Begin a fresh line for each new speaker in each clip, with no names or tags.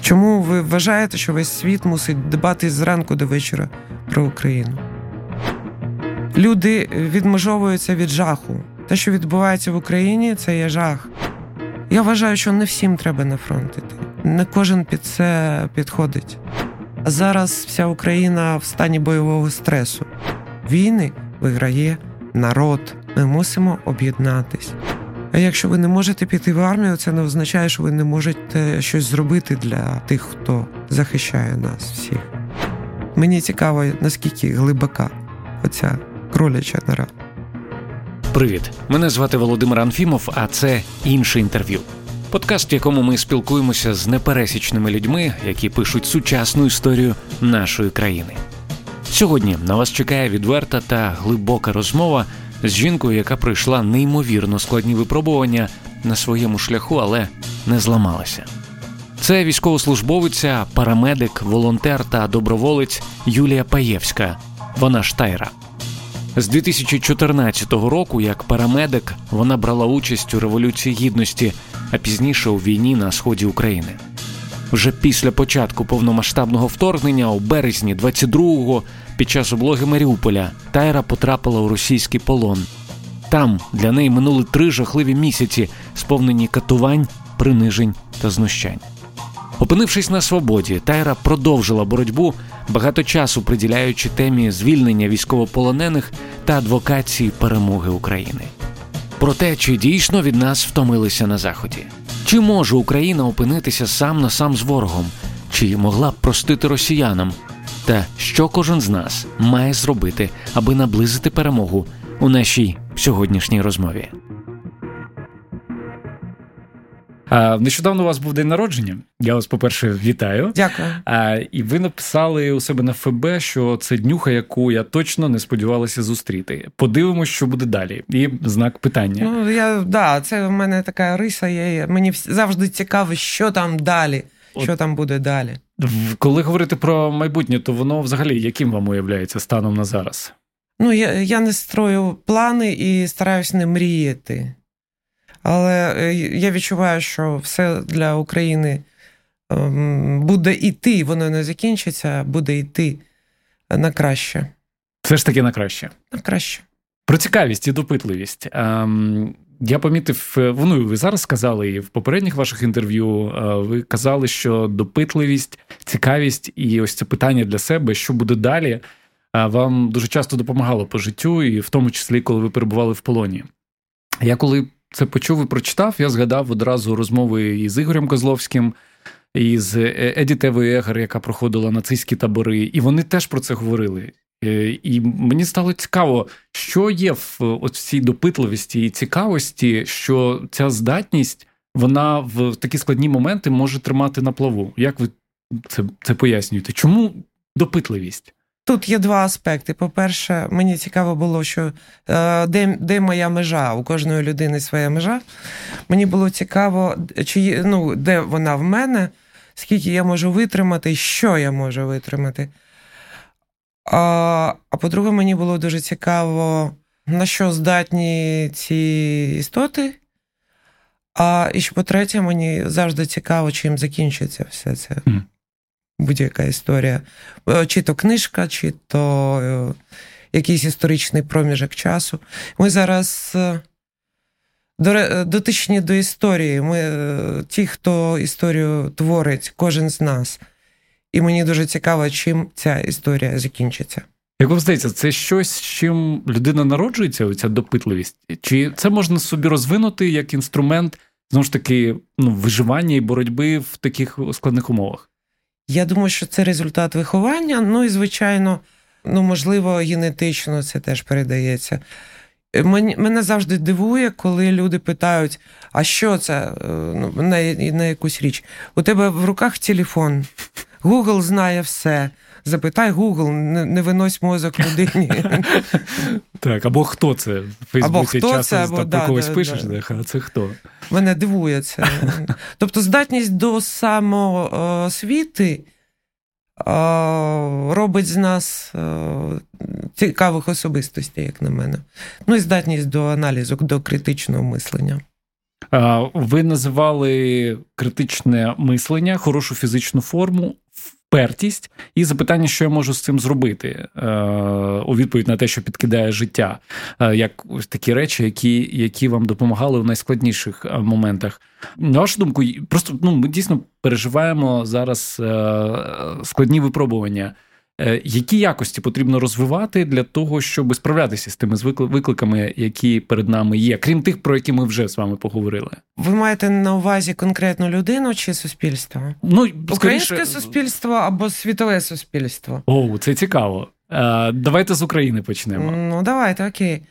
Чому ви вважаєте, що весь світ мусить дбати зранку до вечора про Україну? Люди відмежовуються від жаху. Те, що відбувається в Україні, це є жах. Я вважаю, що не всім треба на фронт іти. Не кожен під це підходить. А зараз вся Україна в стані бойового стресу. Війни виграє народ. Ми мусимо об'єднатись. А якщо ви не можете піти в армію, це не означає, що ви не можете щось зробити для тих, хто захищає нас всіх. Мені цікаво, наскільки глибока оця кроляча нора.
Привіт, мене звати Володимир Анфімов, а це інше інтерв'ю. Подкаст, в якому ми спілкуємося з непересічними людьми, які пишуть сучасну історію нашої країни. Сьогодні на вас чекає відверта та глибока розмова з жінкою, яка пройшла неймовірно складні випробування на своєму шляху, але не зламалася. Це військовослужбовиця, парамедик, волонтер та доброволець Юлія Паєвська. Вона ж Тайра. З 2014 року, як парамедик, вона брала участь у революції гідності, а пізніше у війні на сході України. Вже після початку повномасштабного вторгнення, у березні 22-го, під час облоги Маріуполя, Тайра потрапила у російський полон. Там для неї минули три жахливі місяці, сповнені катувань, принижень та знущань. Опинившись на свободі, Тайра продовжила боротьбу, багато часу приділяючи темі звільнення військовополонених та адвокації перемоги України. Про те, чи дійсно від нас втомилися на заході, чи може Україна опинитися сам на сам з ворогом, чи могла б простити росіянам, та що кожен з нас має зробити, аби наблизити перемогу у нашій сьогоднішній розмові.
А, Нещодавно у вас був день народження. Я вас, по-перше, вітаю.
Дякую.
А, І ви написали у себе на ФБ, що це днюха, яку я точно не сподівалася зустріти. Подивимось, що буде далі. І знак питання.
Ну я да, це в мене така риса. Є. Мені завжди цікаво, що там далі, От. що там буде далі.
Коли говорити про майбутнє, то воно взагалі яким вам уявляється станом на зараз?
Ну, я я не строю плани і стараюсь не мріяти. Але е, я відчуваю, що все для України ем, буде йти, воно не закінчиться, буде йти на краще.
Все ж таки на краще.
На краще.
Про цікавість і допитливість. Ем, я помітив, е, ну ви зараз сказали, і в попередніх ваших інтерв'ю е, ви казали, що допитливість, цікавість і ось це питання для себе, що буде далі, вам дуже часто допомагало по життю, і в тому числі, коли ви перебували в полоні. Я коли це почув і прочитав, я згадав одразу розмови із Ігорем Козловським, і з е, Еді яка проходила нацистські табори, і вони теж про це говорили. Е, і мені стало цікаво, що є в цій допитливості і цікавості, що ця здатність вона в такі складні моменти може тримати на плаву. Як ви це, це пояснюєте? Чому допитливість?
Тут є два аспекти. По-перше, мені цікаво було, що е, де де моя межа? У кожної людини своя межа. Мені було цікаво, чи ну, де вона в мене, скільки я можу витримати, що я можу витримати. А, а по-друге, мені було дуже цікаво, на що здатні ці істоти. А і що по-третє, мені завжди цікаво, чим закінчиться все це. Mm будь-яка історія, е, чи то книжка, чи то е, якийсь історичний проміжок часу. Ми зараз е, дотичні до історії. Ми ті, хто історію творить, кожен з нас. І мені дуже цікаво, чим ця історія закінчиться.
Як вам здається, це щось, з чим людина народжується, оця допитливість? Чи це можна собі розвинути як інструмент знову ж таки ну, виживання і боротьби в таких складних умовах?
Я думаю, що це результат виховання. Ну і, звичайно, ну, можливо, генетично це теж передається. Мене завжди дивує, коли люди питають, а що це е, ну, на, на якусь річ? У тебе в руках телефон, Google знає все. Запитай Google, не, не винось мозок людині.
Так, або хто це? В Фейсбуці часто або, про когось пишеш, а це хто?
Мене дивує це. Тобто здатність до самоосвіти робить з нас цікавих особистостей, як на мене. Ну і здатність до аналізу, до критичного мислення.
Ви називали критичне мислення, хорошу фізичну форму, впертість і запитання, що я можу з цим зробити е, у відповідь на те, що підкидає життя, е, як такі речі, які які вам допомагали в найскладніших е, моментах. На вашу думку, просто ну ми дійсно переживаємо зараз складні випробування. Е, які якості потрібно розвивати для того, щоб справлятися з тими викликами, які перед нами є, крім тих, про які ми вже з вами поговорили?
Ви маєте на увазі конкретну людину чи суспільство?
Ну
українське скоріше... суспільство або світове суспільство?
О, це цікаво. Е, давайте з України почнемо.
Ну давайте окей.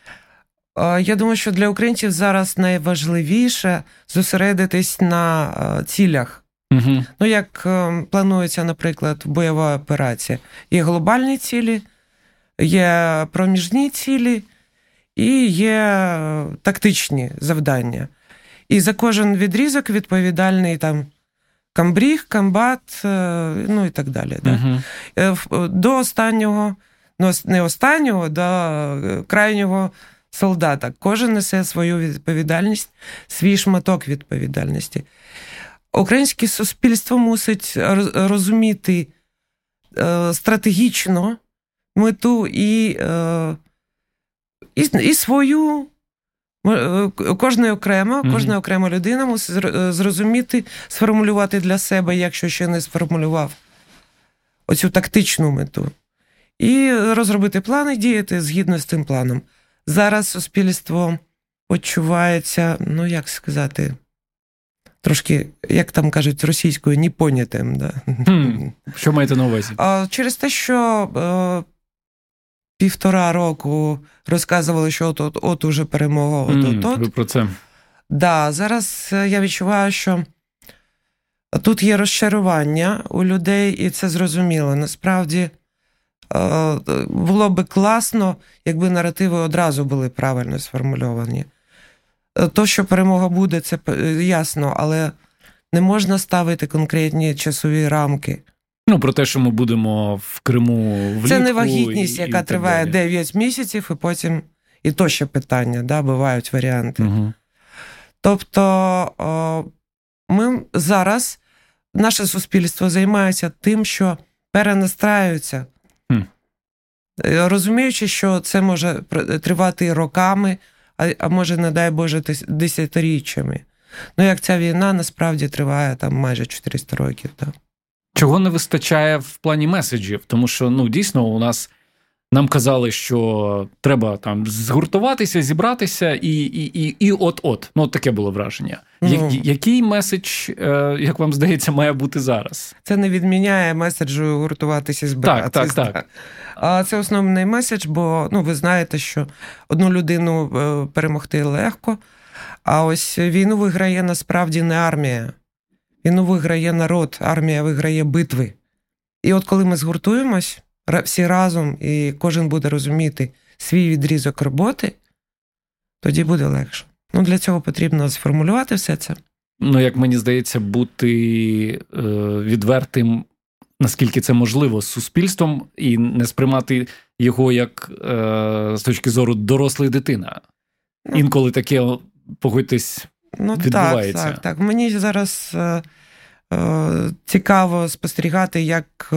Е, я думаю, що для українців зараз найважливіше зосередитись на цілях.
Угу.
Ну, як е, планується, наприклад, бойова операція. Є глобальні цілі, є проміжні цілі і є е, тактичні завдання. І за кожен відрізок відповідальний там комбриг, комбат, е, ну і так далі.
Угу.
До останнього, ну не останнього, до крайнього солдата. Кожен несе свою відповідальність, свій шматок відповідальності. Українське суспільство мусить розуміти е, стратегічно мету і е, і, і свою. Е, кожна окремо, кожна окрема людина мусить зрозуміти, сформулювати для себе, якщо ще не сформулював оцю тактичну мету, і розробити план і діяти згідно з цим планом. Зараз суспільство почувається, ну як сказати, трошки, як там кажуть, російською непонятим. Да?
Хм, Що маєте на увазі?
А, Через те, що е, півтора року розказували, що от от, от уже перемога, от от.
Ви про це.
Да, Зараз е, я відчуваю, що тут є розчарування у людей, і це зрозуміло. Насправді. Е, було би класно, якби наративи одразу були правильно сформульовані. Е, то, що перемога буде, це е, ясно, але не можна ставити конкретні часові рамки.
Ну, про те, що ми будемо в Криму влітку.
Це не вагітність, і, яка і триває далі. 9 місяців, і потім і то ще питання, да, бувають варіанти.
Угу.
Тобто ми зараз, наше суспільство займається тим, що перенастраюється,
хм.
розуміючи, що це може тривати роками а а може, не дай Боже, десятиріччями. Ну, як ця війна насправді триває там майже 400 років. Так.
Чого не вистачає в плані меседжів? Тому що ну, дійсно у нас. Нам казали, що треба там згуртуватися, зібратися, і і, і, і от-от. Ну, от таке було враження. Я, який меседж, е, як вам здається, має бути зараз?
Це не відміняє меседжу гуртуватися, збиратися.
Так, так, так.
А це основний меседж, бо ну, ви знаєте, що одну людину е, перемогти легко, а ось війну виграє насправді не армія. Війну виграє народ, армія виграє битви. І от коли ми згуртуємось всі разом, і кожен буде розуміти свій відрізок роботи, тоді буде легше. Ну, Для цього потрібно сформулювати все це.
Ну, як мені здається, бути е, відвертим, наскільки це можливо, з суспільством, і не сприймати його як е, з точки зору дорослої дитина. Ну, Інколи таке, погодьтесь, ну, відбувається.
Так, так, так. Мені зараз е, е, цікаво спостерігати, як.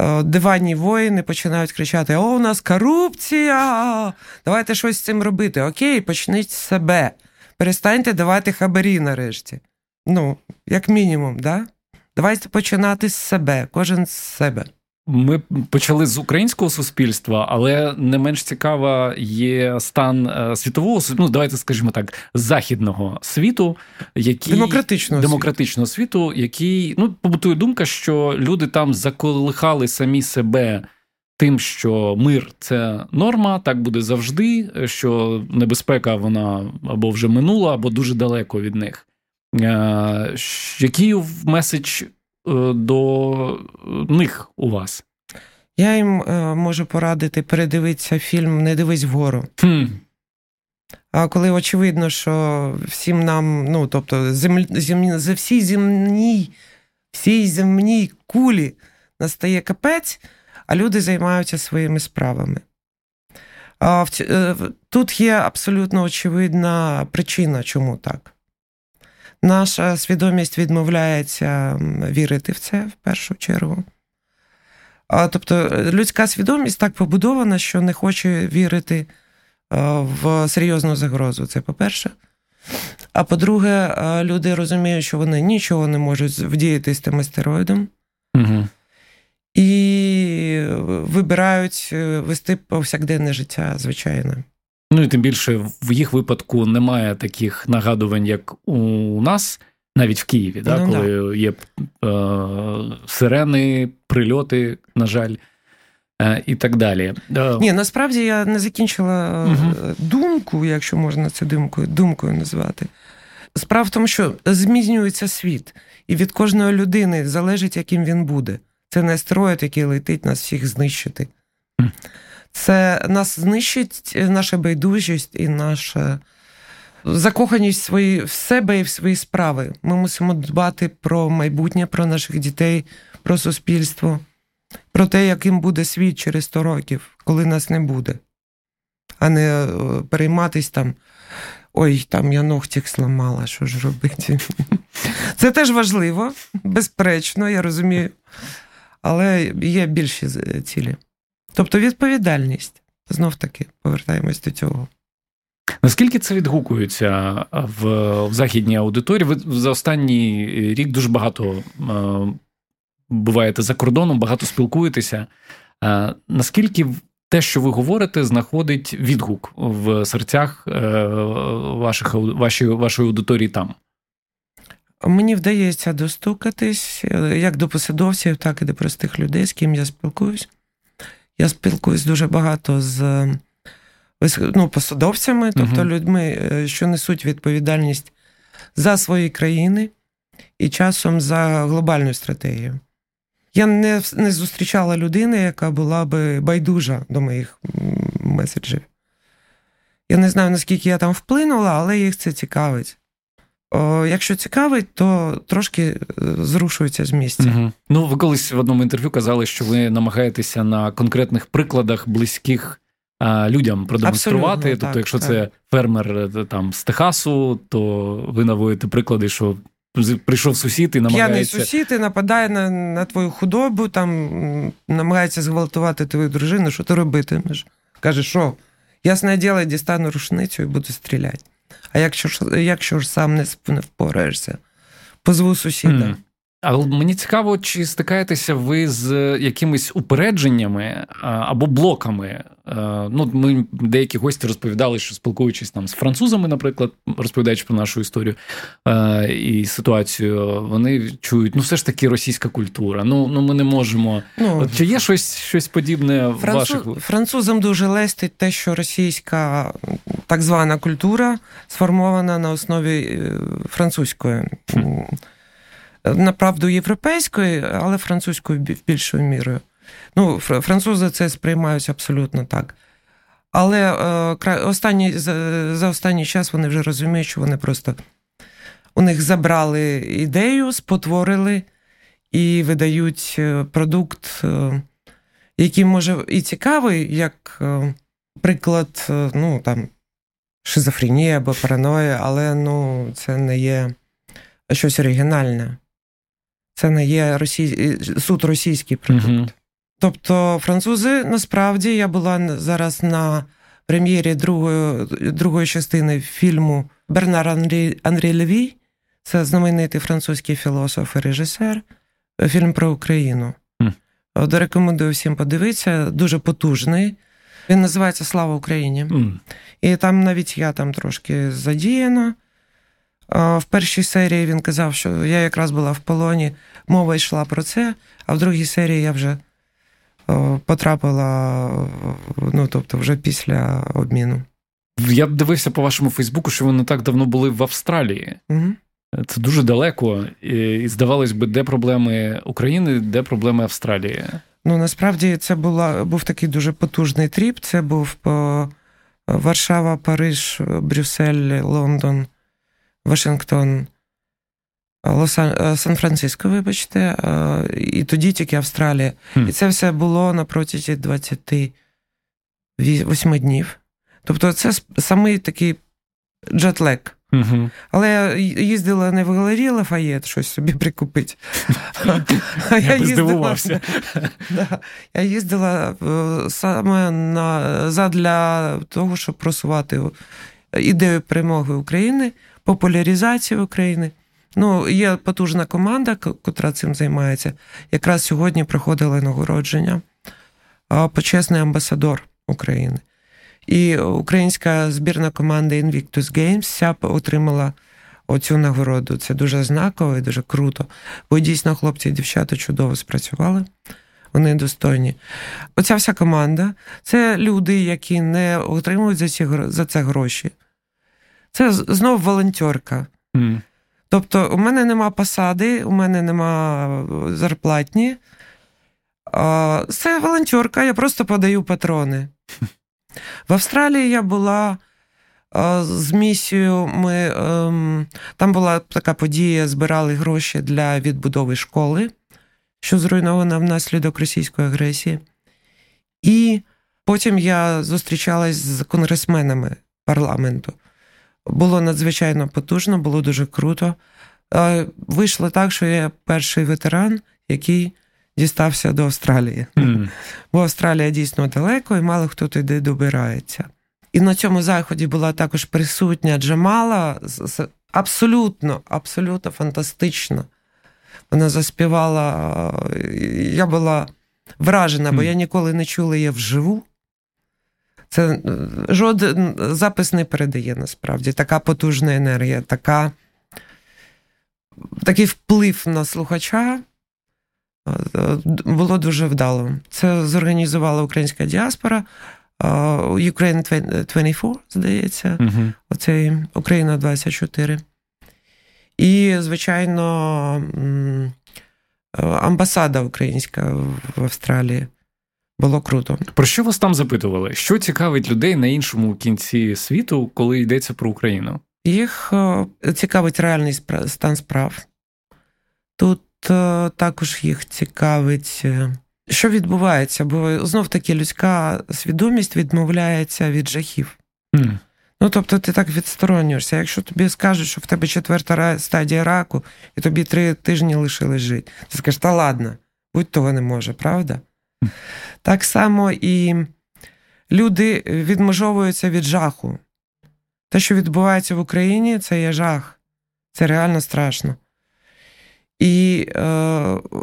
Е, диванні воїни починають кричати: О, у нас корупція! Давайте щось з цим робити. Окей, почніть з себе. Перестаньте давати хабарі нарешті. Ну, як мінімум, да? Давайте починати з себе, кожен з себе.
Ми почали з українського суспільства, але не менш цікава є стан е, світового ну давайте скажімо так, західного світу, який
демократичного
демократичного світу, світу, який ну побутує думка, що люди там заколихали самі себе. Тим, що мир це норма, так буде завжди. Що небезпека вона або вже минула, або дуже далеко від них. Е, який меседж до них у вас?
Я їм е, можу порадити передивитися фільм Не дивись вгору.
Хм.
А коли очевидно, що всім нам, ну тобто, землі, землі, за всій земній, всій земній кулі настає капець, а люди займаються своїми справами. Тут є абсолютно очевидна причина, чому так. Наша свідомість відмовляється вірити в це в першу чергу. Тобто людська свідомість так побудована, що не хоче вірити в серйозну загрозу. Це по-перше. А по-друге, люди розуміють, що вони нічого не можуть вдіяти з тим астероїдом. Угу. І вибирають е, вести повсякденне життя, звичайно.
Ну і тим більше в їх випадку немає таких нагадувань, як у нас, навіть в Києві, да, ну, коли да. є е, сирени, прильоти, на жаль, е, і так далі.
Ні, насправді я не закінчила угу. думку, якщо можна це думкою, думкою назвати. Справа в тому, що змінюється світ, і від кожної людини залежить, яким він буде. Це не астероїд, який летить нас всіх знищити. Це нас знищить наша байдужість і наша закоханість в, свої, в себе і в свої справи. Ми мусимо дбати про майбутнє, про наших дітей, про суспільство, про те, яким буде світ через 100 років, коли нас не буде, а не е, перейматись там. Ой, там я ногтик сламала, що ж робити? Це теж важливо, безперечно, я розумію. Але є більші цілі. Тобто відповідальність. Знов таки повертаємось до цього.
Наскільки це відгукується в, в західній аудиторії? Ви за останній рік дуже багато е, буваєте за кордоном, багато спілкуєтеся. Е, наскільки те, що ви говорите, знаходить відгук в серцях е, ваших, вашої, вашої аудиторії там?
Мені вдається достукатись як до посадовців, так і до простих людей, з ким я спілкуюсь. Я спілкуюсь дуже багато з ну, посадовцями, тобто uh людьми, е, що несуть відповідальність за свої країни і часом за глобальну стратегію. Я не не зустрічала людини, яка була би байдужа до моїх меседжів. Я не знаю, наскільки я там вплинула, але їх це цікавить. О, Якщо цікавить, то трошки е, зрушується з місця. Угу.
Ну, ви колись в одному інтерв'ю казали, що ви намагаєтеся на конкретних прикладах близьких а, людям продемонструвати. Абсолютно, тобто, так, якщо так. це фермер е, там з Техасу, то ви наводите приклади, що. Прийшов сусід і намагається...
П'яний сусід і нападає на на твою худобу, там намагається зґвалтувати твою дружину, що ти робитимеш? Каже, що? Ясне діло, дістану рушницю і буду стріляти. А якщо ж якщо ж сам не впораєшся, позву сусіда. Mm.
Але мені цікаво, чи стикаєтеся ви з якимись упередженнями або блоками. Ну, Ми деякі гості розповідали, що спілкуючись там з французами, наприклад, розповідаючи про нашу історію і ситуацію, вони чують, ну все ж таки російська культура. Ну ну ми не можемо. Ну, От, Чи є щось щось подібне Француз, в ваших
французам дуже лестить те, що російська так звана культура сформована на основі е, французької направду європейської, але французькою більшою мірою. Ну, французи це сприймають абсолютно так. Але е, останні, за, за останній час вони вже розуміють, що вони просто у них забрали ідею, спотворили і видають е, продукт, е, який може і цікавий, як приклад, ну там шизофренії або параної, але ну, це не є щось оригінальне це не є росій... суд російський продукт. Угу. Тобто, французи насправді я була зараз на прем'єрі другої другої частини фільму Бернар Анрі, Анрі Леві, це знаменитий французький філософ і режисер, фільм про Україну. Mm. Рекомендую всім подивитися, дуже потужний. Він називається Слава Україні. Mm. І там навіть я там трошки задіяна. В першій серії він казав, що я якраз була в полоні, мова йшла про це, а в другій серії я вже потрапила, ну тобто, вже після обміну.
Я дивився по вашому Фейсбуку, що ви не так давно були в Австралії. Угу. Це дуже далеко. І здавалось би, де проблеми України, де проблеми Австралії.
Ну насправді це була був такий дуже потужний trip. Це був по Варшава, Париж, Брюссель, Лондон. Вашингтон, е, Сан-Франциско, вибачте, е, і тоді тільки Австралія. Мм. І це все було на протязі 20 8 днів. Тобто, це самий такий джетлек.
Угу.
Але я їздила не в галерії Лафаєт щось собі прикупити.
Я, я їздила, здивувався.
Да, я їздила е, саме на, задля того, щоб просувати ідею перемоги України, популяризацію України. Ну, Є потужна команда, яка цим займається. Якраз сьогодні проходило нагородження почесний амбасадор України. І українська збірна команда Invictus Games вся отримала оцю нагороду. Це дуже знаково і дуже круто. Бо дійсно хлопці і дівчата чудово спрацювали. Вони достойні. Оця вся команда це люди, які не отримують за ці, за це гроші. Це знов волонтерка.
Mm.
Тобто, у мене нема посади, у мене нема зарплатні. Це волонтерка, я просто подаю патрони. В Австралії я була з місією. Ми, ем, Там була така подія, збирали гроші для відбудови школи, що зруйнована внаслідок російської агресії. І потім я зустрічалась з конгресменами парламенту. Було надзвичайно потужно, було дуже круто. Вийшло так, що я перший ветеран, який дістався до Австралії.
Mm.
Бо Австралія дійсно далеко, і мало хто туди добирається. І на цьому заході була також присутня Джамала. Абсолютно, абсолютно фантастично. Вона заспівала. Я була вражена, бо я ніколи не чула її вживу. Це жоден запис не передає насправді. Така потужна енергія, така, такий вплив на слухача було дуже вдало. Це зорганізувала українська діаспора. Ukraine 24, здається,
uh
оцей Україна 24. І, звичайно, амбасада українська в Австралії. Було круто.
Про що вас там запитували? Що цікавить людей на іншому кінці світу, коли йдеться про Україну?
Їх цікавить реальний стан справ. Тут Е, також їх цікавить, е, що відбувається, бо знов таки людська свідомість відмовляється від жахів.
Mm.
Ну, тобто ти так відсторонюєшся. Якщо тобі скажуть, що в тебе четверта стадія раку, і тобі три тижні лишилось жити, ти скажеш, та ладно, будь того не може, правда? Так само і люди відмежовуються від жаху. Те, що відбувається в Україні, це є жах. Це реально страшно. І е,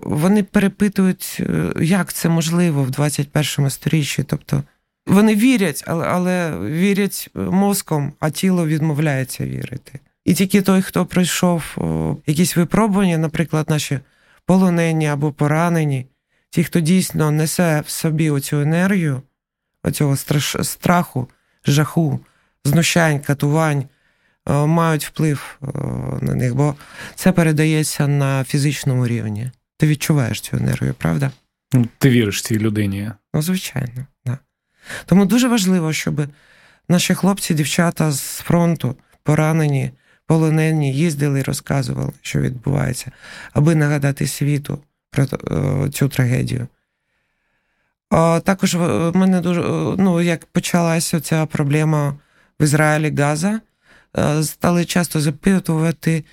вони перепитують, е, як це можливо в 21 сторіччі. Тобто вони вірять, але але вірять мозком, а тіло відмовляється вірити. І тільки той, хто пройшов якісь випробування, наприклад, наші полонені або поранені, ті, хто дійсно несе в собі оцю енергію, оцього страху, жаху, знущань, катувань. Е, мають вплив е, на них, бо це передається на фізичному рівні. Ти відчуваєш цю енергію, правда?
Ну, ти віриш цій людині?
Ну, звичайно, да. Тому дуже важливо, щоб наші хлопці, дівчата з фронту поранені, полонені, їздили і розказували, що відбувається, аби нагадати світу про е, цю трагедію. Також в мене дуже ну, як почалася ця проблема в Ізраїлі Газа. Е, стали часто запитувати,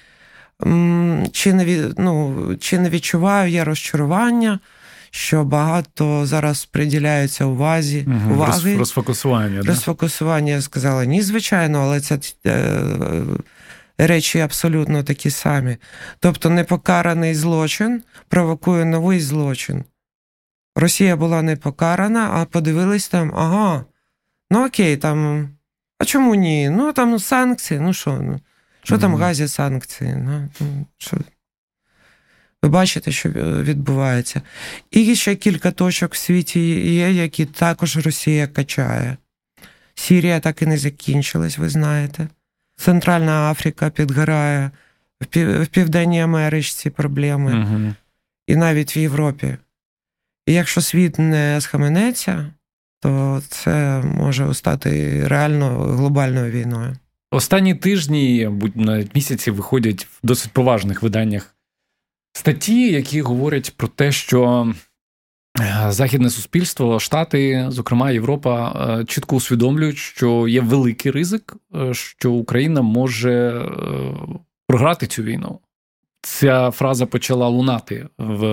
чи не ну, чи не відчуваю я розчарування, що багато зараз приділяється увазі,
угу,
уваги.
Розфокусування.
Розфокусування я сказала, ні, звичайно, але це е, речі абсолютно такі самі. Тобто непокараний злочин провокує новий злочин. Росія була не покарана, а подивились там, ага, ну окей, там а чому ні? Ну там санкції, ну що? ну, Що mm-hmm. там Газі санкції? Ну, ну, що? Ви бачите, що відбувається. І ще кілька точок в світі є, які також Росія качає. Сірія так і не закінчилась, ви знаєте. Центральна Африка підгорає, в Південній Америці проблеми,
uh
і навіть в Європі. І якщо світ не схаменеться, то це може стати реально глобальною війною.
Останні тижні, будь навіть місяці, виходять в досить поважних виданнях статті, які говорять про те, що західне суспільство, Штати, зокрема Європа, е, чітко усвідомлюють, що є великий ризик, е, що Україна може програти цю війну. Ця фраза почала лунати в,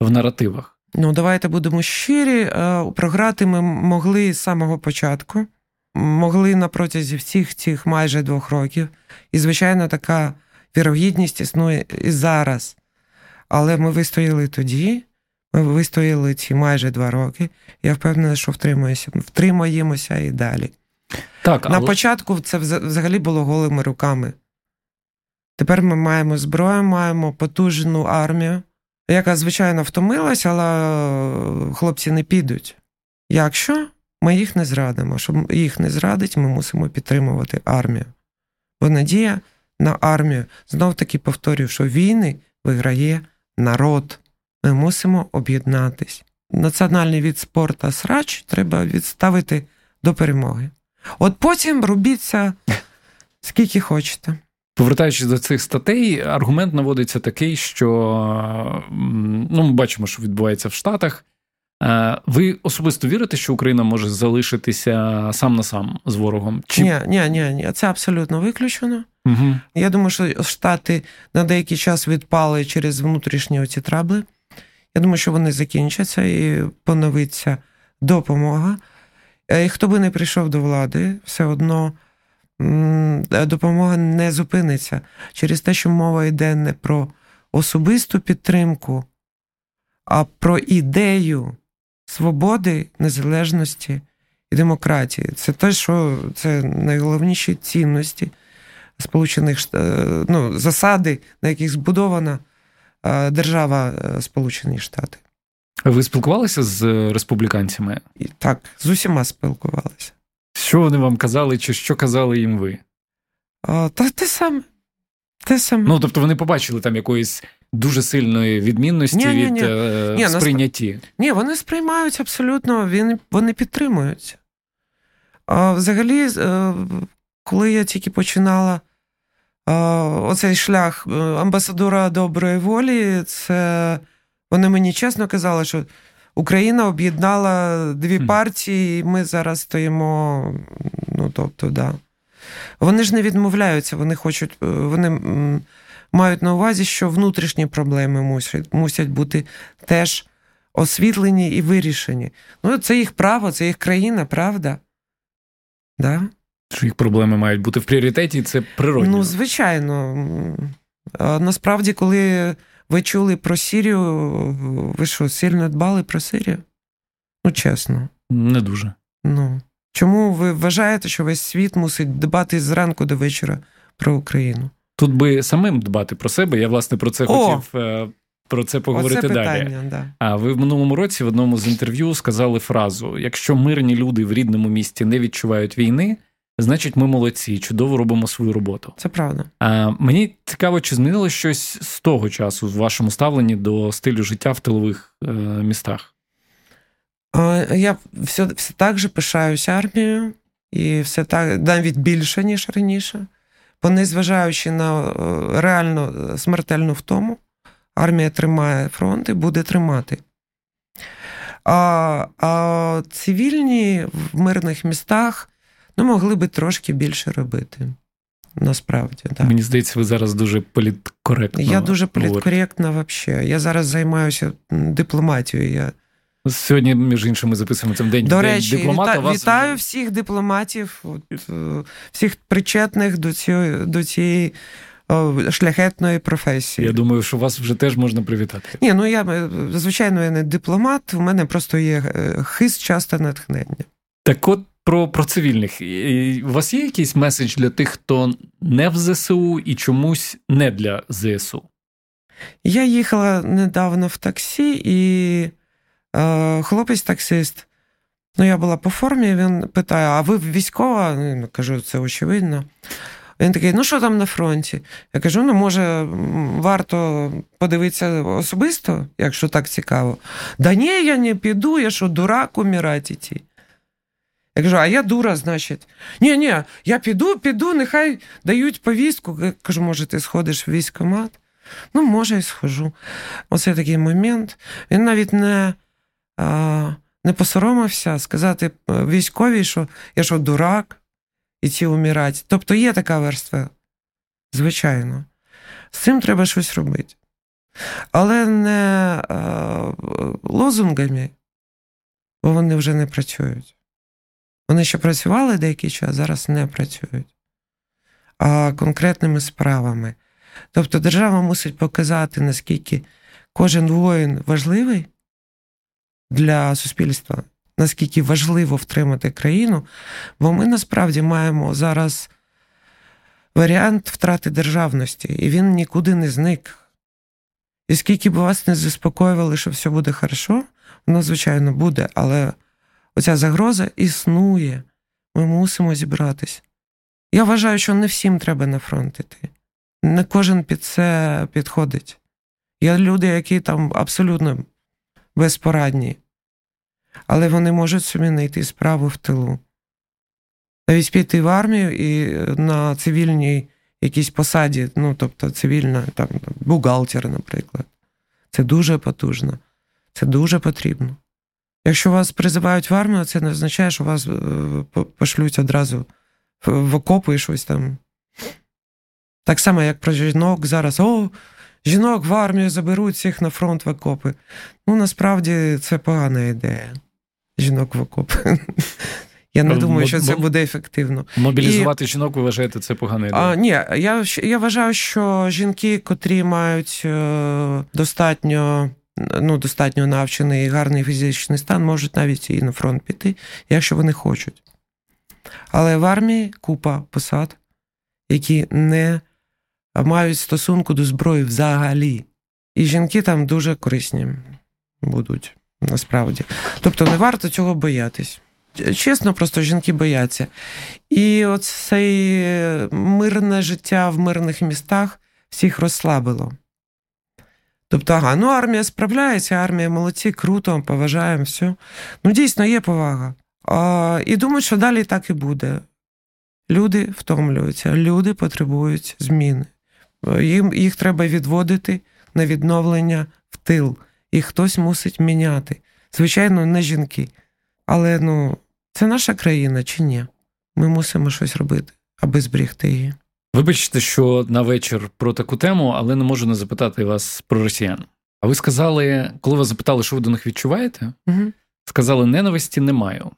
в наративах.
Ну, давайте будемо щирі. Програти ми могли з самого початку, могли на протязі всіх цих майже двох років. І, звичайно, така вірогідність існує і зараз. Але ми вистояли тоді, ми вистояли ці майже два роки. Я впевнений, що втримаємося, втримаємося і далі. Так, але... На початку це взагалі було голими руками. Тепер ми маємо зброю, маємо потужну армію, яка, звичайно, втомилась, але хлопці не підуть. Якщо ми їх не зрадимо, щоб їх не зрадить, ми мусимо підтримувати армію. Бо надія на армію знов таки повторюю, що війни виграє народ. Ми мусимо об'єднатись. Національний від спорту срач треба відставити до перемоги. От потім робіться скільки хочете.
Повертаючись до цих статей, аргумент наводиться такий, що ну, ми бачимо, що відбувається в Штатах. Е, ви особисто вірите, що Україна може залишитися сам на сам з ворогом?
Чи... Ні, ні, ні, ні, це абсолютно виключено. Угу. Я думаю, що Штати на деякий час відпали через внутрішні оці трабли. Я думаю, що вони закінчаться і поновиться допомога. Е, і Хто би не прийшов до влади, все одно допомога не зупиниться через те, що мова йде не про особисту підтримку, а про ідею свободи, незалежності і демократії. Це те, що це найголовніші цінності Сполучених ну, засади, на яких збудована держава е, Сполучені Штати.
Ви спілкувалися з республіканцями?
І Так, з усіма спілкувалися.
Що вони вам казали, чи що казали їм ви?
А, Та те саме. Те саме.
Ну, тобто вони побачили там якоїсь дуже сильної відмінності ні, від ні, ні. Е, ні, сприйнятті?
Ні, вони сприймають абсолютно, вони підтримують. А, Взагалі, е, коли я тільки починала оцей шлях е, амбасадора доброї волі, це вони мені чесно казали, що Україна об'єднала дві партії, і ми зараз стоїмо. Ну, тобто, да. Вони ж не відмовляються, вони хочуть, е, вони мають на увазі, що внутрішні проблеми мусять, мусять бути теж освітлені і вирішені. Ну, це їх право, це їх країна, правда? Да?
Що їх проблеми мають бути в пріоритеті, це природно.
Ну, звичайно. Насправді, коли ви чули про Сірію, ви що, сильно дбали про Сирію? Ну, чесно.
Не дуже.
Ну. Чому ви вважаєте, що весь світ мусить дбати зранку до вечора про Україну?
Тут би самим дбати про себе. Я, власне, про це О! хотів е, про це поговорити Оце питання, далі. Да. А ви в минулому році в одному з інтерв'ю сказали фразу: якщо мирні люди в рідному місті не відчувають війни, значить, ми молодці, чудово робимо свою роботу.
Це правда.
А мені цікаво, чи змінилося щось з того часу в вашому ставленні до стилю життя в тилових е, містах?
Я все все так же пишаюся армією, і все так навіть більше, ніж раніше. Бо незважаючи на е, реально смертельну втому, армія тримає фронт і буде тримати. А а цивільні в мирних містах ну, могли би трошки більше робити. Насправді, так.
Мені здається, ви зараз дуже політкоректно.
Я дуже політкоректна взагалі. Я зараз займаюся дипломатією. Я...
Сьогодні, між іншим, ми записуємо цей день
До речі,
дипломата.
Віта... Вас... Вітаю всіх дипломатів, от, е, всіх причетних до цієї до цієї шляхетної професії.
Я думаю, що вас вже теж можна привітати.
Ні, ну я е, звичайно я не дипломат, у мене просто є е, хист часто натхнення.
Так от про про цивільних. У вас є якийсь меседж для тих, хто не в ЗСУ і чомусь не для ЗСУ?
Я їхала недавно в таксі, і е, хлопець-таксист. Ну, я була по формі, він питає: а ви військова? Ну, кажу, це очевидно. Він такий, ну що там на фронті? Я кажу: ну, може, варто подивитися особисто, якщо так цікаво. Да ні, я не піду, я що, дурак умирати ті. Я кажу, а я дура, значить. Ні, ні, я піду, піду, нехай дають повістку. Я кажу, може, ти сходиш в військкомат? Ну, може, і схожу. Оце такий момент. Він навіть не не посоромився сказати військовій, що я що дурак, і ці умирать. Тобто є така верства, звичайно. З цим треба щось робити. Але не лозунгами, бо вони вже не працюють. Вони ще працювали деякий час, зараз не працюють, а конкретними справами. Тобто держава мусить показати, наскільки кожен воїн важливий для суспільства, наскільки важливо втримати країну, бо ми насправді маємо зараз варіант втрати державності, і він нікуди не зник. І скільки б вас не заспокоювали, що все буде хорошо, воно, звичайно, буде, але оця загроза існує. Ми мусимо зібратись. Я вважаю, що не всім треба на фронт іти. Не кожен під це підходить. Є люди, які там абсолютно безпорадні, але вони можуть собі знайти справу в тилу. Навіть піти в армію і на цивільній якійсь посаді, ну, тобто цивільна, там, бухгалтер, наприклад. Це дуже потужно, це дуже потрібно. Якщо вас призивають в армію, це не означає, що вас е, пошлють одразу в окопи і щось там. Так само, як про жінок зараз, о, жінок в армію заберуть всіх на фронт в окопи. Ну, насправді це погана ідея. Жінок в окопи. Я не думаю, що це буде ефективно.
Мобілізувати і... жінок, ви вважаєте, це погана ідея?
А, Ні, я я вважаю, що жінки, котрі мають е, достатньо ну, достатньо навчений і гарний фізичний стан, можуть навіть і на фронт піти, якщо вони хочуть. Але в армії купа посад, які не мають стосунку до зброї взагалі. І жінки там дуже корисні будуть насправді. Тобто не варто цього боятись. Чесно, просто жінки бояться. І оце мирне життя в мирних містах всіх розслабило. Тобто, ага, ну армія справляється, армія молодці, круто, поважаємо все. Ну, дійсно, є повага. А, І думаю, що далі так і буде. Люди втомлюються, люди потребують зміни. Їм, Їх треба відводити на відновлення в тил. І хтось мусить міняти. Звичайно, не жінки. Але ну, це наша країна чи ні? Ми мусимо щось робити, аби зберігти її.
Вибачте, що на вечір про таку тему, але не можу не запитати вас про росіян. А ви сказали, коли вас запитали, що ви до них відчуваєте, угу. сказали, ненависті не маю.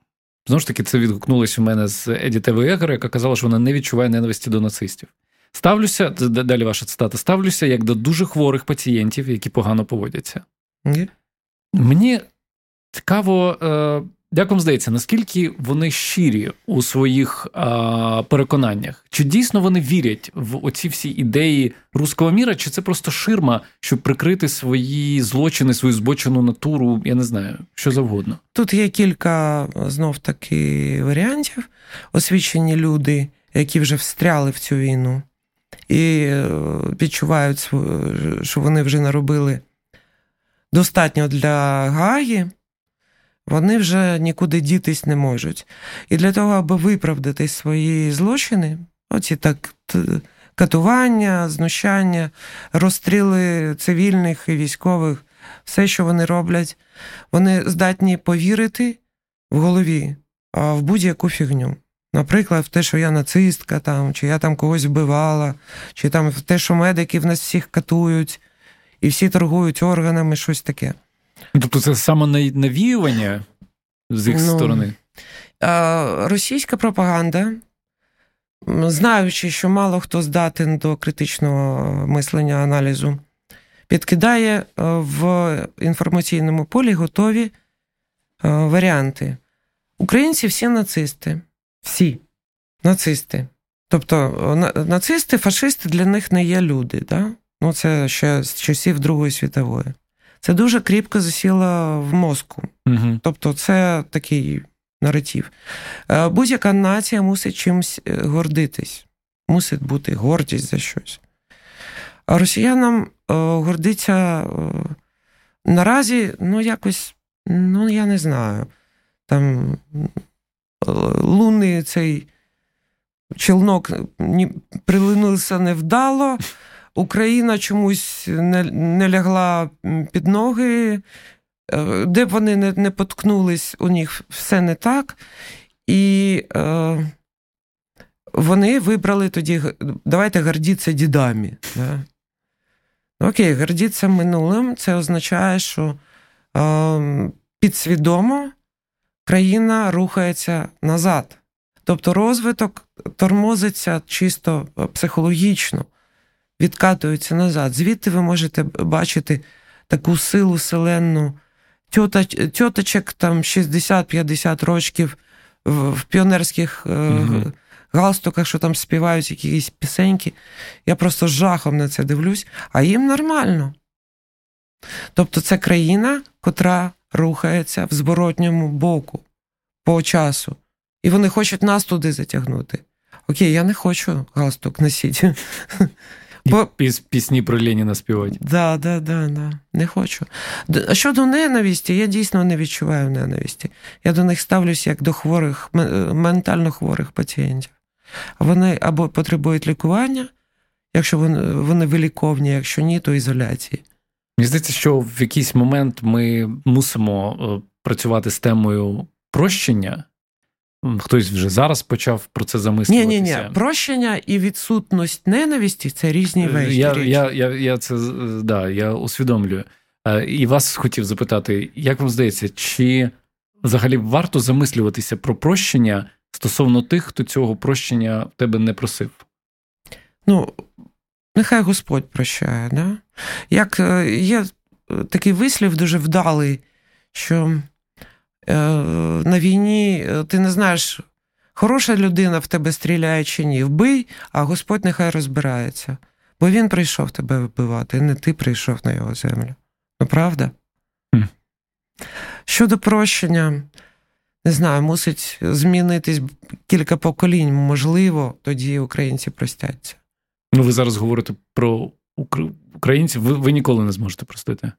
Знову ж таки, це відгукнулося у мене з Еді Тевегера, яка казала, що вона не відчуває ненависті до нацистів. Ставлюся, далі ваша цитата, ставлюся як до дуже хворих пацієнтів, які погано поводяться.
Okay.
Мені цікаво, е, як вам здається, наскільки вони щирі у своїх а, переконаннях? Чи дійсно вони вірять в оці всі ідеї руського міра, чи це просто ширма, щоб прикрити свої злочини, свою збочену натуру? Я не знаю, що завгодно.
Тут є кілька знов таки варіантів. Освічені люди, які вже встряли в цю війну, і е, відчувають, що вони вже наробили достатньо для Гаї вони вже нікуди дітись не можуть. І для того, аби виправдати свої злочини, оці так катування, знущання, розстріли цивільних і військових, все, що вони роблять, вони здатні повірити в голові в будь-яку фігню. Наприклад, в те, що я нацистка, там, чи я там когось вбивала, чи там в те, що медики в нас всіх катують, і всі торгують органами, щось таке.
Тобто це саме навіювання з їх ну, сторони?
Російська пропаганда, знаючи, що мало хто здатен до критичного мислення аналізу, підкидає е, в інформаційному полі готові е, варіанти. Українці всі нацисти. Всі нацисти. Тобто нацисти, фашисти для них не є люди. Да? Ну, Це ще з часів Другої світової це дуже кріпко засіло в мозку. Угу. Тобто, це такий наратив. Е, будь-яка нація мусить чимось е, гордитись, мусить бути гордість за щось. А росіянам е, гордиться наразі, ну, якось, ну, я не знаю, там лунний цей челнок прилинувся невдало. Україна чомусь не не лягла під ноги е, де б вони не не поткнулись, у них все не так. І е, вони вибрали тоді, давайте гордіться дідами. Да? Окей, гордіться минулим, це означає, що е, підсвідомо країна рухається назад. Тобто розвиток тормозиться чисто психологічно, відкатується назад. Звідти ви можете бачити таку силу селенну тьоточок там 60-50 років в піонерських угу. галстуках, що там співають якісь пісеньки. Я просто жахом на це дивлюсь, а їм нормально. Тобто це країна, котра рухається в зворотньому боку по часу. І вони хочуть нас туди затягнути. Окей, я не хочу галстук носити.
Бо... Пісні про Леніна співати.
Да, да, да, да. Не хочу. А щодо ненависті, я дійсно не відчуваю ненависті. Я до них ставлюся як до хворих, ментально хворих пацієнтів. Вони або потребують лікування, якщо вони вони виліковні, якщо ні, то ізоляції.
Мені здається, що в якийсь момент ми мусимо е, працювати з темою прощення. Хтось вже зараз почав про це замислюватися.
Ні, ні, ні. Прощення і відсутність ненависті це різні речі.
Я я, я, я це да, я усвідомлюю. Е, і вас хотів запитати, як вам здається, чи взагалі варто замислюватися про прощення стосовно тих, хто цього прощення в тебе не просив?
Ну, нехай Господь прощає. Да? Як е, є такий вислів дуже вдалий, що Е, на війні е, ти не знаєш, хороша людина в тебе стріляє чи ні. Вбий, а Господь нехай розбирається. Бо він прийшов тебе вбивати, не ти прийшов на його землю. Ну, правда? Mm. Щодо прощення, не знаю, мусить змінитись кілька поколінь. Можливо, тоді українці простяться.
Ну, ви зараз говорите про українців, ви, ви ніколи не зможете простити.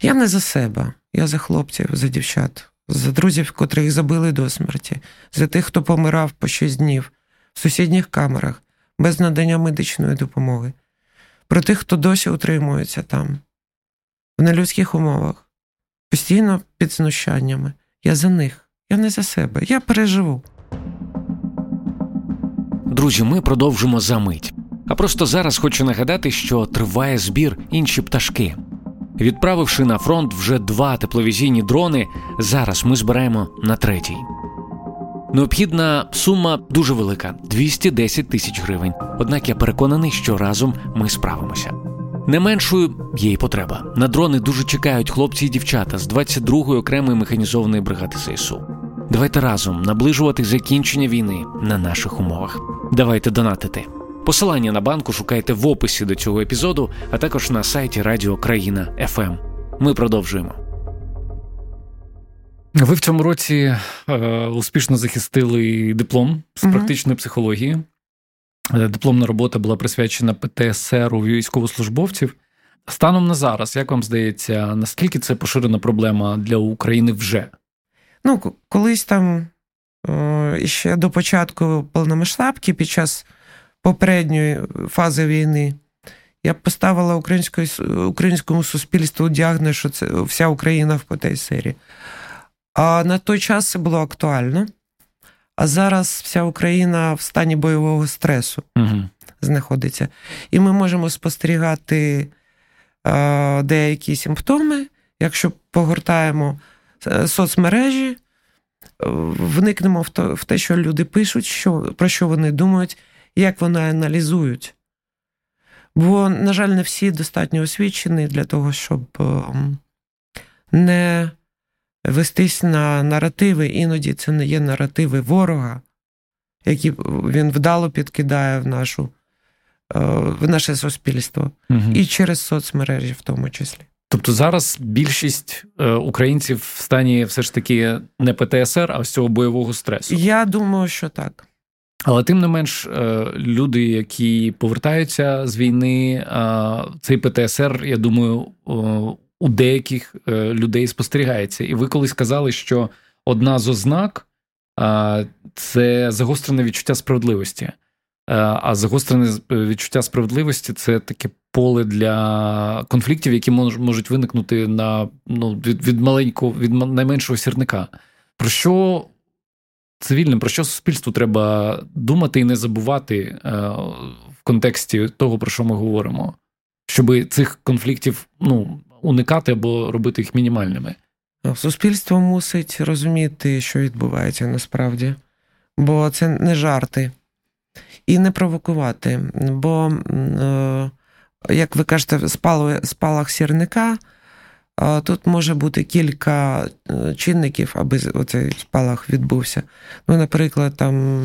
Я не за себе, я за хлопців, за дівчат, за друзів, котрих забили до смерті, за тих, хто помирав по шість днів в сусідніх камерах без надання медичної допомоги, про тих, хто досі утримується там, в нелюдських умовах, постійно під знущаннями. Я за них, я не за себе, я переживу.
Друзі, ми продовжимо за мить. А просто зараз хочу нагадати, що триває збір інші пташки. Відправивши на фронт вже два тепловізійні дрони, зараз ми збираємо на третій. Необхідна сума дуже велика 210 тисяч гривень. Однак я переконаний, що разом ми справимося. Не меншою є й потреба. На дрони дуже чекають хлопці і дівчата з 22-ї окремої механізованої бригади ССУ. Давайте разом наближувати закінчення війни на наших умовах. Давайте донатити. Посилання на банку шукайте в описі до цього епізоду, а також на сайті Радіо Країна ФМ. Ми продовжуємо.
Ви в цьому році е, успішно захистили диплом з практичної психології. Е, дипломна робота була присвячена ПТСР у військовослужбовців. Станом на зараз, як вам здається, наскільки це поширена проблема для України вже?
Ну, колись там е, ще до початку повномасштабки під час попередньої фази війни. Я б поставила українському суспільству діагноз, що це вся Україна в ПТСРі. А на той час це було актуально. А зараз вся Україна в стані бойового стресу угу. знаходиться. І ми можемо спостерігати е, деякі симптоми, якщо погортаємо е, соцмережі, е, вникнемо в, в те, що люди пишуть, що, про що вони думають як вони аналізують. Бо, на жаль, не всі достатньо освічені для того, щоб ем, не вестись на наративи, іноді це не є наративи ворога, які він вдало підкидає в нашу, е, в наше суспільство, угу. і через соцмережі в тому числі.
Тобто зараз більшість е, українців в стані все ж таки не ПТСР, а з цього бойового стресу.
Я думаю, що так.
Але тим не менш, е, люди, які повертаються з війни, цей ПТСР, я думаю, у деяких е, людей спостерігається. І ви колись сказали, що одна з ознак це загострене відчуття справедливості. А загострене відчуття справедливості це таке поле для конфліктів, які можуть виникнути на ну, від від маленького, від найменшого сірника. Про що цивільним, про що суспільству треба думати і не забувати е, в контексті того, про що ми говоримо, щоб цих конфліктів ну, уникати або робити їх мінімальними?
Суспільство мусить розуміти, що відбувається насправді, бо це не жарти. І не провокувати. Бо, е, як ви кажете, спалах сірника. Тут може бути кілька е, чинників, аби цей спалах відбувся. Ну, наприклад, там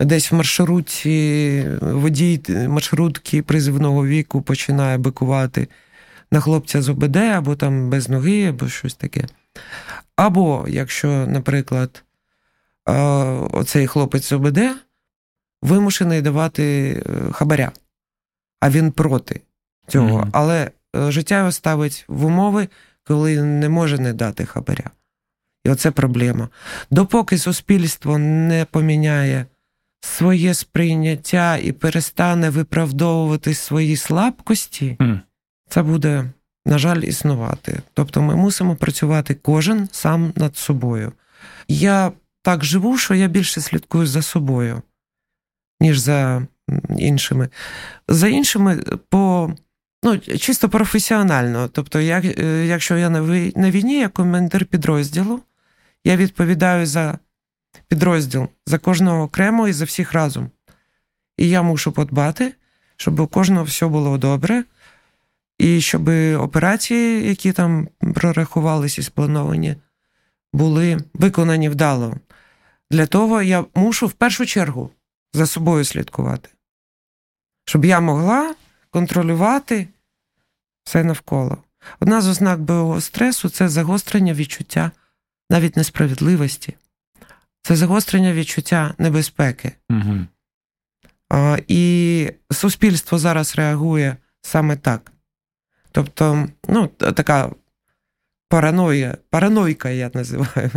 десь в маршруті водій маршрутки призивного віку починає бикувати на хлопця з ОБД, або там без ноги, або щось таке. Або якщо, наприклад, оцей хлопець з ОБД вимушений давати е, хабаря, а він проти цього. Mm-hmm. Але е, життя його ставить в умови, коли не може не дати хабаря. І оце проблема. Допоки суспільство не поміняє своє сприйняття і перестане виправдовувати свої слабкості, mm. це буде, на жаль, існувати. Тобто ми мусимо працювати кожен сам над собою. Я так живу, що я більше слідкую за собою ніж за іншими. За іншими по ну, чисто професіонально. Тобто, як, е, якщо я на війні, я командир підрозділу, я відповідаю за підрозділ, за кожного окремо і за всіх разом. І я мушу подбати, щоб у кожного все було добре, і щоб операції, які там прорахувалися і сплановані, були виконані вдало. Для того я мушу в першу чергу за собою слідкувати, щоб я могла контролювати все навколо. Одна з ознак бойового стресу це загострення відчуття навіть несправедливості, це загострення відчуття небезпеки. Угу. А, І суспільство зараз реагує саме так. Тобто, ну, така параноя, паранойка, я називаю.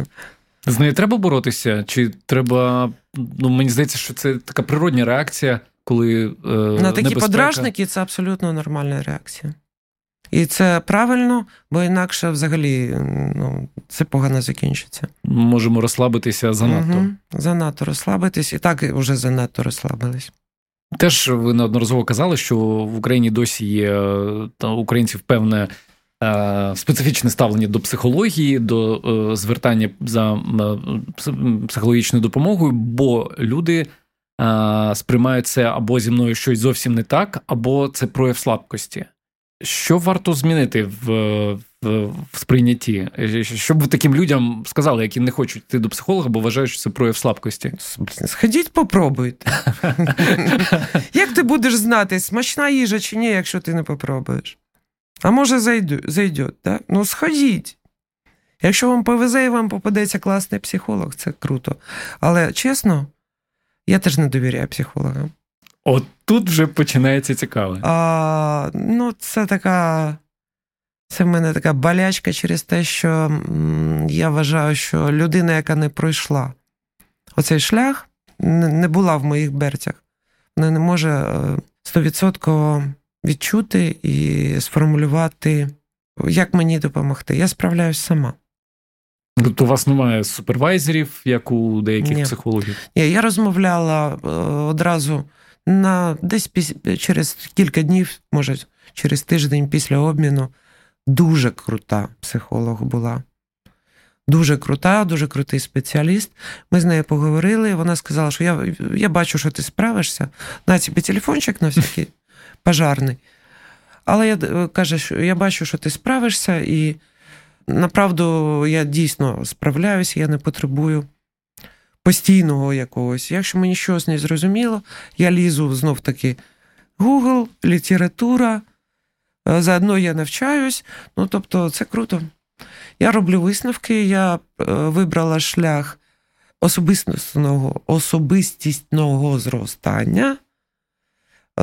З нею треба боротися? Чи треба. Ну, мені здається, що це така природня реакція, коли. Е,
На такі
небезпека...
подражники це абсолютно нормальна реакція. І це правильно, бо інакше взагалі ну, це погано закінчиться.
Можемо розслабитися занадто. Угу,
Занадто розслабитись, і так вже занадто розслабились.
Теж ви неодноразово казали, що в Україні досі є та, українців певне Е, специфічне ставлення до психології, до е, звертання за психологічною допомогою, бо люди е, сприймають це або зі мною щось зовсім не так, або це прояв слабкості. Що варто змінити в, в, в сприйнятті? Що б таким людям сказали, які не хочуть йти до психолога, бо вважають, що це прояв слабкості?
Сходіть, попробуйте. Як ти будеш знати, смачна їжа чи ні, якщо ти не попробуєш? А може, зайде, да? Ну, сходіть. Якщо вам повезе і вам попадеться класний психолог, це круто. Але чесно, я теж не довіряю психологам.
От тут вже починається цікаво.
А, Ну, це така. Це в мене така болячка через те, що я вважаю, що людина, яка не пройшла оцей шлях, не була в моїх берцях, вона не може е, стовідсотково відчути і сформулювати, як мені допомогти. Я справляюсь сама.
Тобто у вас немає супервайзерів, як у деяких Ні. психологів?
Ні, Я розмовляла е, одразу на десь через кілька днів, може, через тиждень після обміну. Дуже крута психолог була. Дуже крута, дуже крутий спеціаліст. Ми з нею поговорили. Вона сказала, що я я бачу, що ти справишся. На тобі телефончик на всякий пожарний. Але я е, каже, що я бачу, що ти справишся, і направду я дійсно справляюся, я не потребую постійного якогось. Якщо мені щось не зрозуміло, я лізу знов таки Google, література. Е, заодно я навчаюсь. Ну, тобто, це круто. Я роблю висновки, я е, вибрала шлях особистісного, особистісного зростання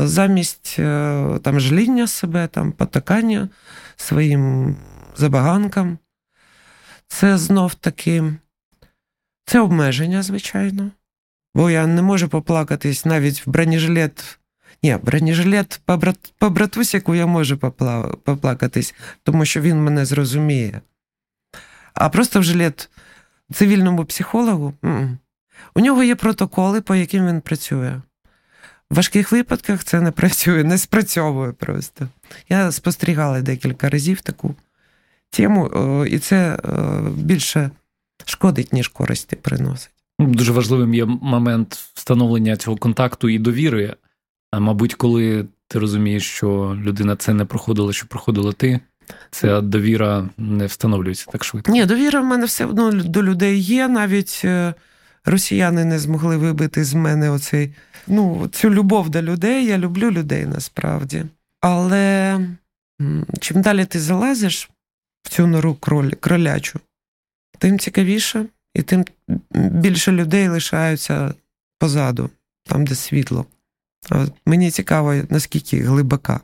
замість е, там жаління себе, там потакання своїм забаганкам. Це знов таки це обмеження, звичайно. Бо я не можу поплакатись навіть в бронежилет Ні, бронежилет по, брат, по братусіку я можу попла, поплакатись, тому що він мене зрозуміє. А просто в жилет цивільному психологу м-м. у нього є протоколи, по яким він працює. В важких випадках це не працює, не спрацьовує просто. Я спостерігала декілька разів таку тему, і це більше шкодить, ніж користі приносить.
Дуже важливим є момент встановлення цього контакту і довіри. А мабуть, коли ти розумієш, що людина це не проходила, що проходила ти, ця довіра не встановлюється так швидко.
Ні, довіра в мене все одно до людей є. Навіть е, росіяни не змогли вибити з мене оцей, ну, цю любов до людей. Я люблю людей насправді. Але чим далі ти залазиш в цю нору кроль, кролячу, тим цікавіше, і тим більше людей лишаються позаду, там, де світло. От Мені цікаво, наскільки глибока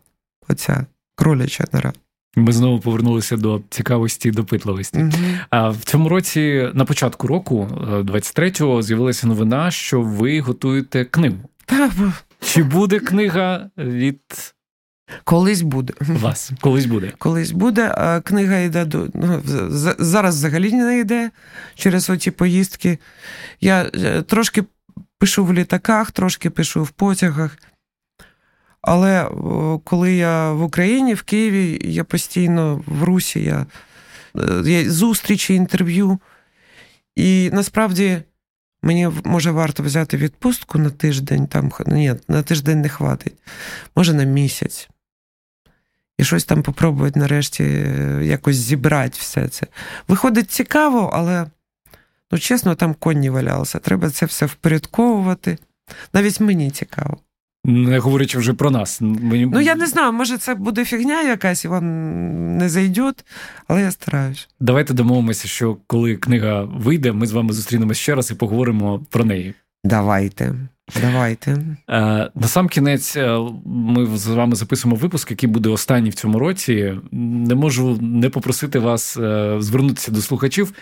оця кроляча нора.
Ми знову повернулися до цікавості і допитливості. Mm-hmm. А в цьому році, на початку року, 23-го, е, з'явилася новина, що ви готуєте книгу. Чи буде книга від
Колись буде.
Вас колись буде.
Колись буде. А Книга йде до ну, зараз взагалі не йде через оті поїздки. Я е, трошки пишу в літаках, трошки пишу в потягах. Але коли я в Україні, в Києві, я постійно в Русі, я, е, я зустрічі, інтерв'ю. І насправді мені може варто взяти відпустку на тиждень, там ні, на тиждень не хватить, може на місяць і щось там попробують нарешті е, якось зібрати все це. Виходить цікаво, але, ну, чесно, там коні валялися. Треба це все впорядковувати. Навіть мені цікаво.
Не говорячи вже про нас.
Мені... Ну, я не знаю, може, це буде фігня якась і вам не зайде, але я стараюсь.
Давайте домовимося, що коли книга вийде, ми з вами зустрінемося ще раз і поговоримо про неї.
Давайте. Давайте.
Е, на сам кінець е, ми з вами записуємо випуск, який буде останній в цьому році. Не можу не попросити вас е, звернутися до слухачів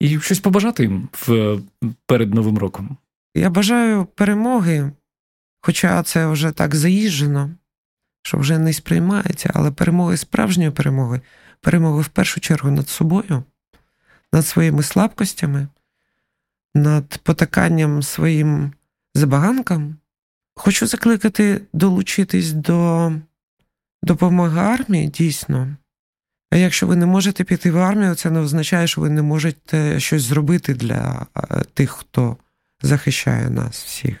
і щось побажати їм в, перед Новим роком.
Я бажаю перемоги, хоча це вже так заїжджено, що вже не сприймається, але перемоги справжньої перемоги, перемоги в першу чергу над собою, над своїми слабкостями, над потаканням своїм забаганкам. Хочу закликати долучитись до допомоги армії дійсно. А якщо ви не можете піти в армію, це не означає, що ви не можете щось зробити для тих, хто захищає нас всіх.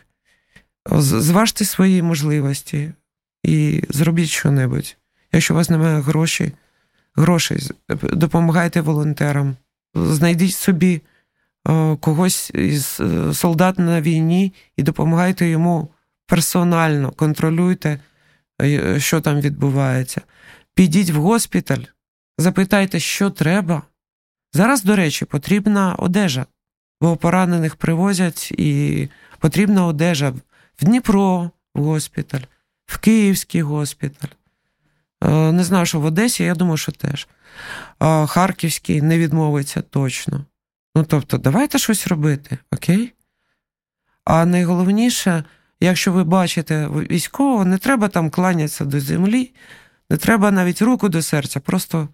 Зважте свої можливості і зробіть що-небудь. Якщо у вас немає грошей, грошей, допомагайте волонтерам, знайдіть собі Е, когось із е, солдат на війні і допомагайте йому персонально, контролюйте, е, що там відбувається. Підіть в госпіталь, запитайте, що треба. Зараз, до речі, потрібна одежа, бо поранених привозять і потрібна одежа в Дніпро в госпіталь, в Київський госпіталь. Не знаю, що в Одесі, я думаю, що теж. Харківський не відмовиться точно. Ну тобто, давайте щось робити, окей? А найголовніше, якщо ви бачите військового, не треба там кланятися до землі, не треба навіть руку до серця, просто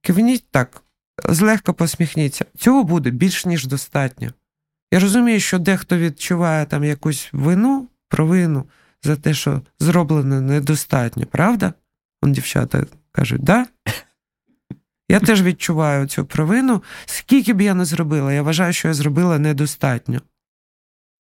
кивніть так, злегка посміхніться. Цього буде більш ніж достатньо. Я розумію, що дехто відчуває там якусь вину, провину за те, що зроблено недостатньо, правда? Вон дівчата кажуть, да? Я теж відчуваю цю провину. Скільки б я не зробила, я вважаю, що я зробила недостатньо.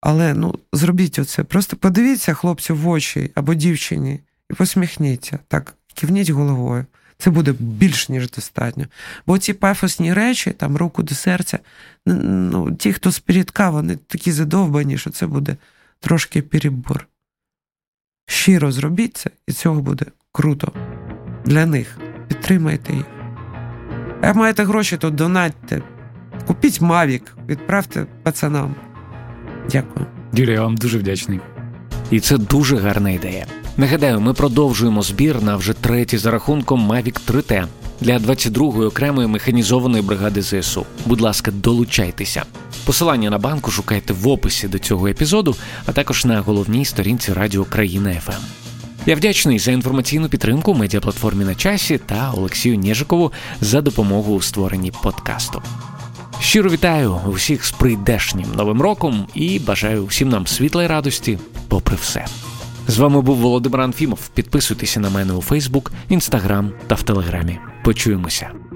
Але ну, зробіть оце. Просто подивіться хлопцю в очі або дівчині і посміхніться. Так, кивніть головою. Це буде більш ніж достатньо. Бо ці пафосні речі, там руку до серця, ну, ті, хто спірідка, вони такі задовбані, що це буде трошки перебор. Щиро зробіть це, і цього буде круто. Для них. Підтримайте їх. Як маєте гроші, то донатьте. Купіть Мавік, відправте пацанам. Дякую.
Юрій, я вам дуже вдячний.
І це дуже гарна ідея. Нагадаю, ми продовжуємо збір на вже третій за рахунком Mavic 3T для 22-ї окремої механізованої бригади ЗСУ. Будь ласка, долучайтеся. Посилання на банку шукайте в описі до цього епізоду, а також на головній сторінці Радіо Країна ФМ. Я вдячний за інформаційну підтримку медіаплатформі на часі та Олексію Нежикову за допомогу у створенні подкасту. Щиро вітаю усіх з прийдешнім новим роком і бажаю всім нам світла й радості, попри все. З вами був Володимир Анфімов. Підписуйтеся на мене у Фейсбук, Інстаграм та в Телеграмі. Почуємося.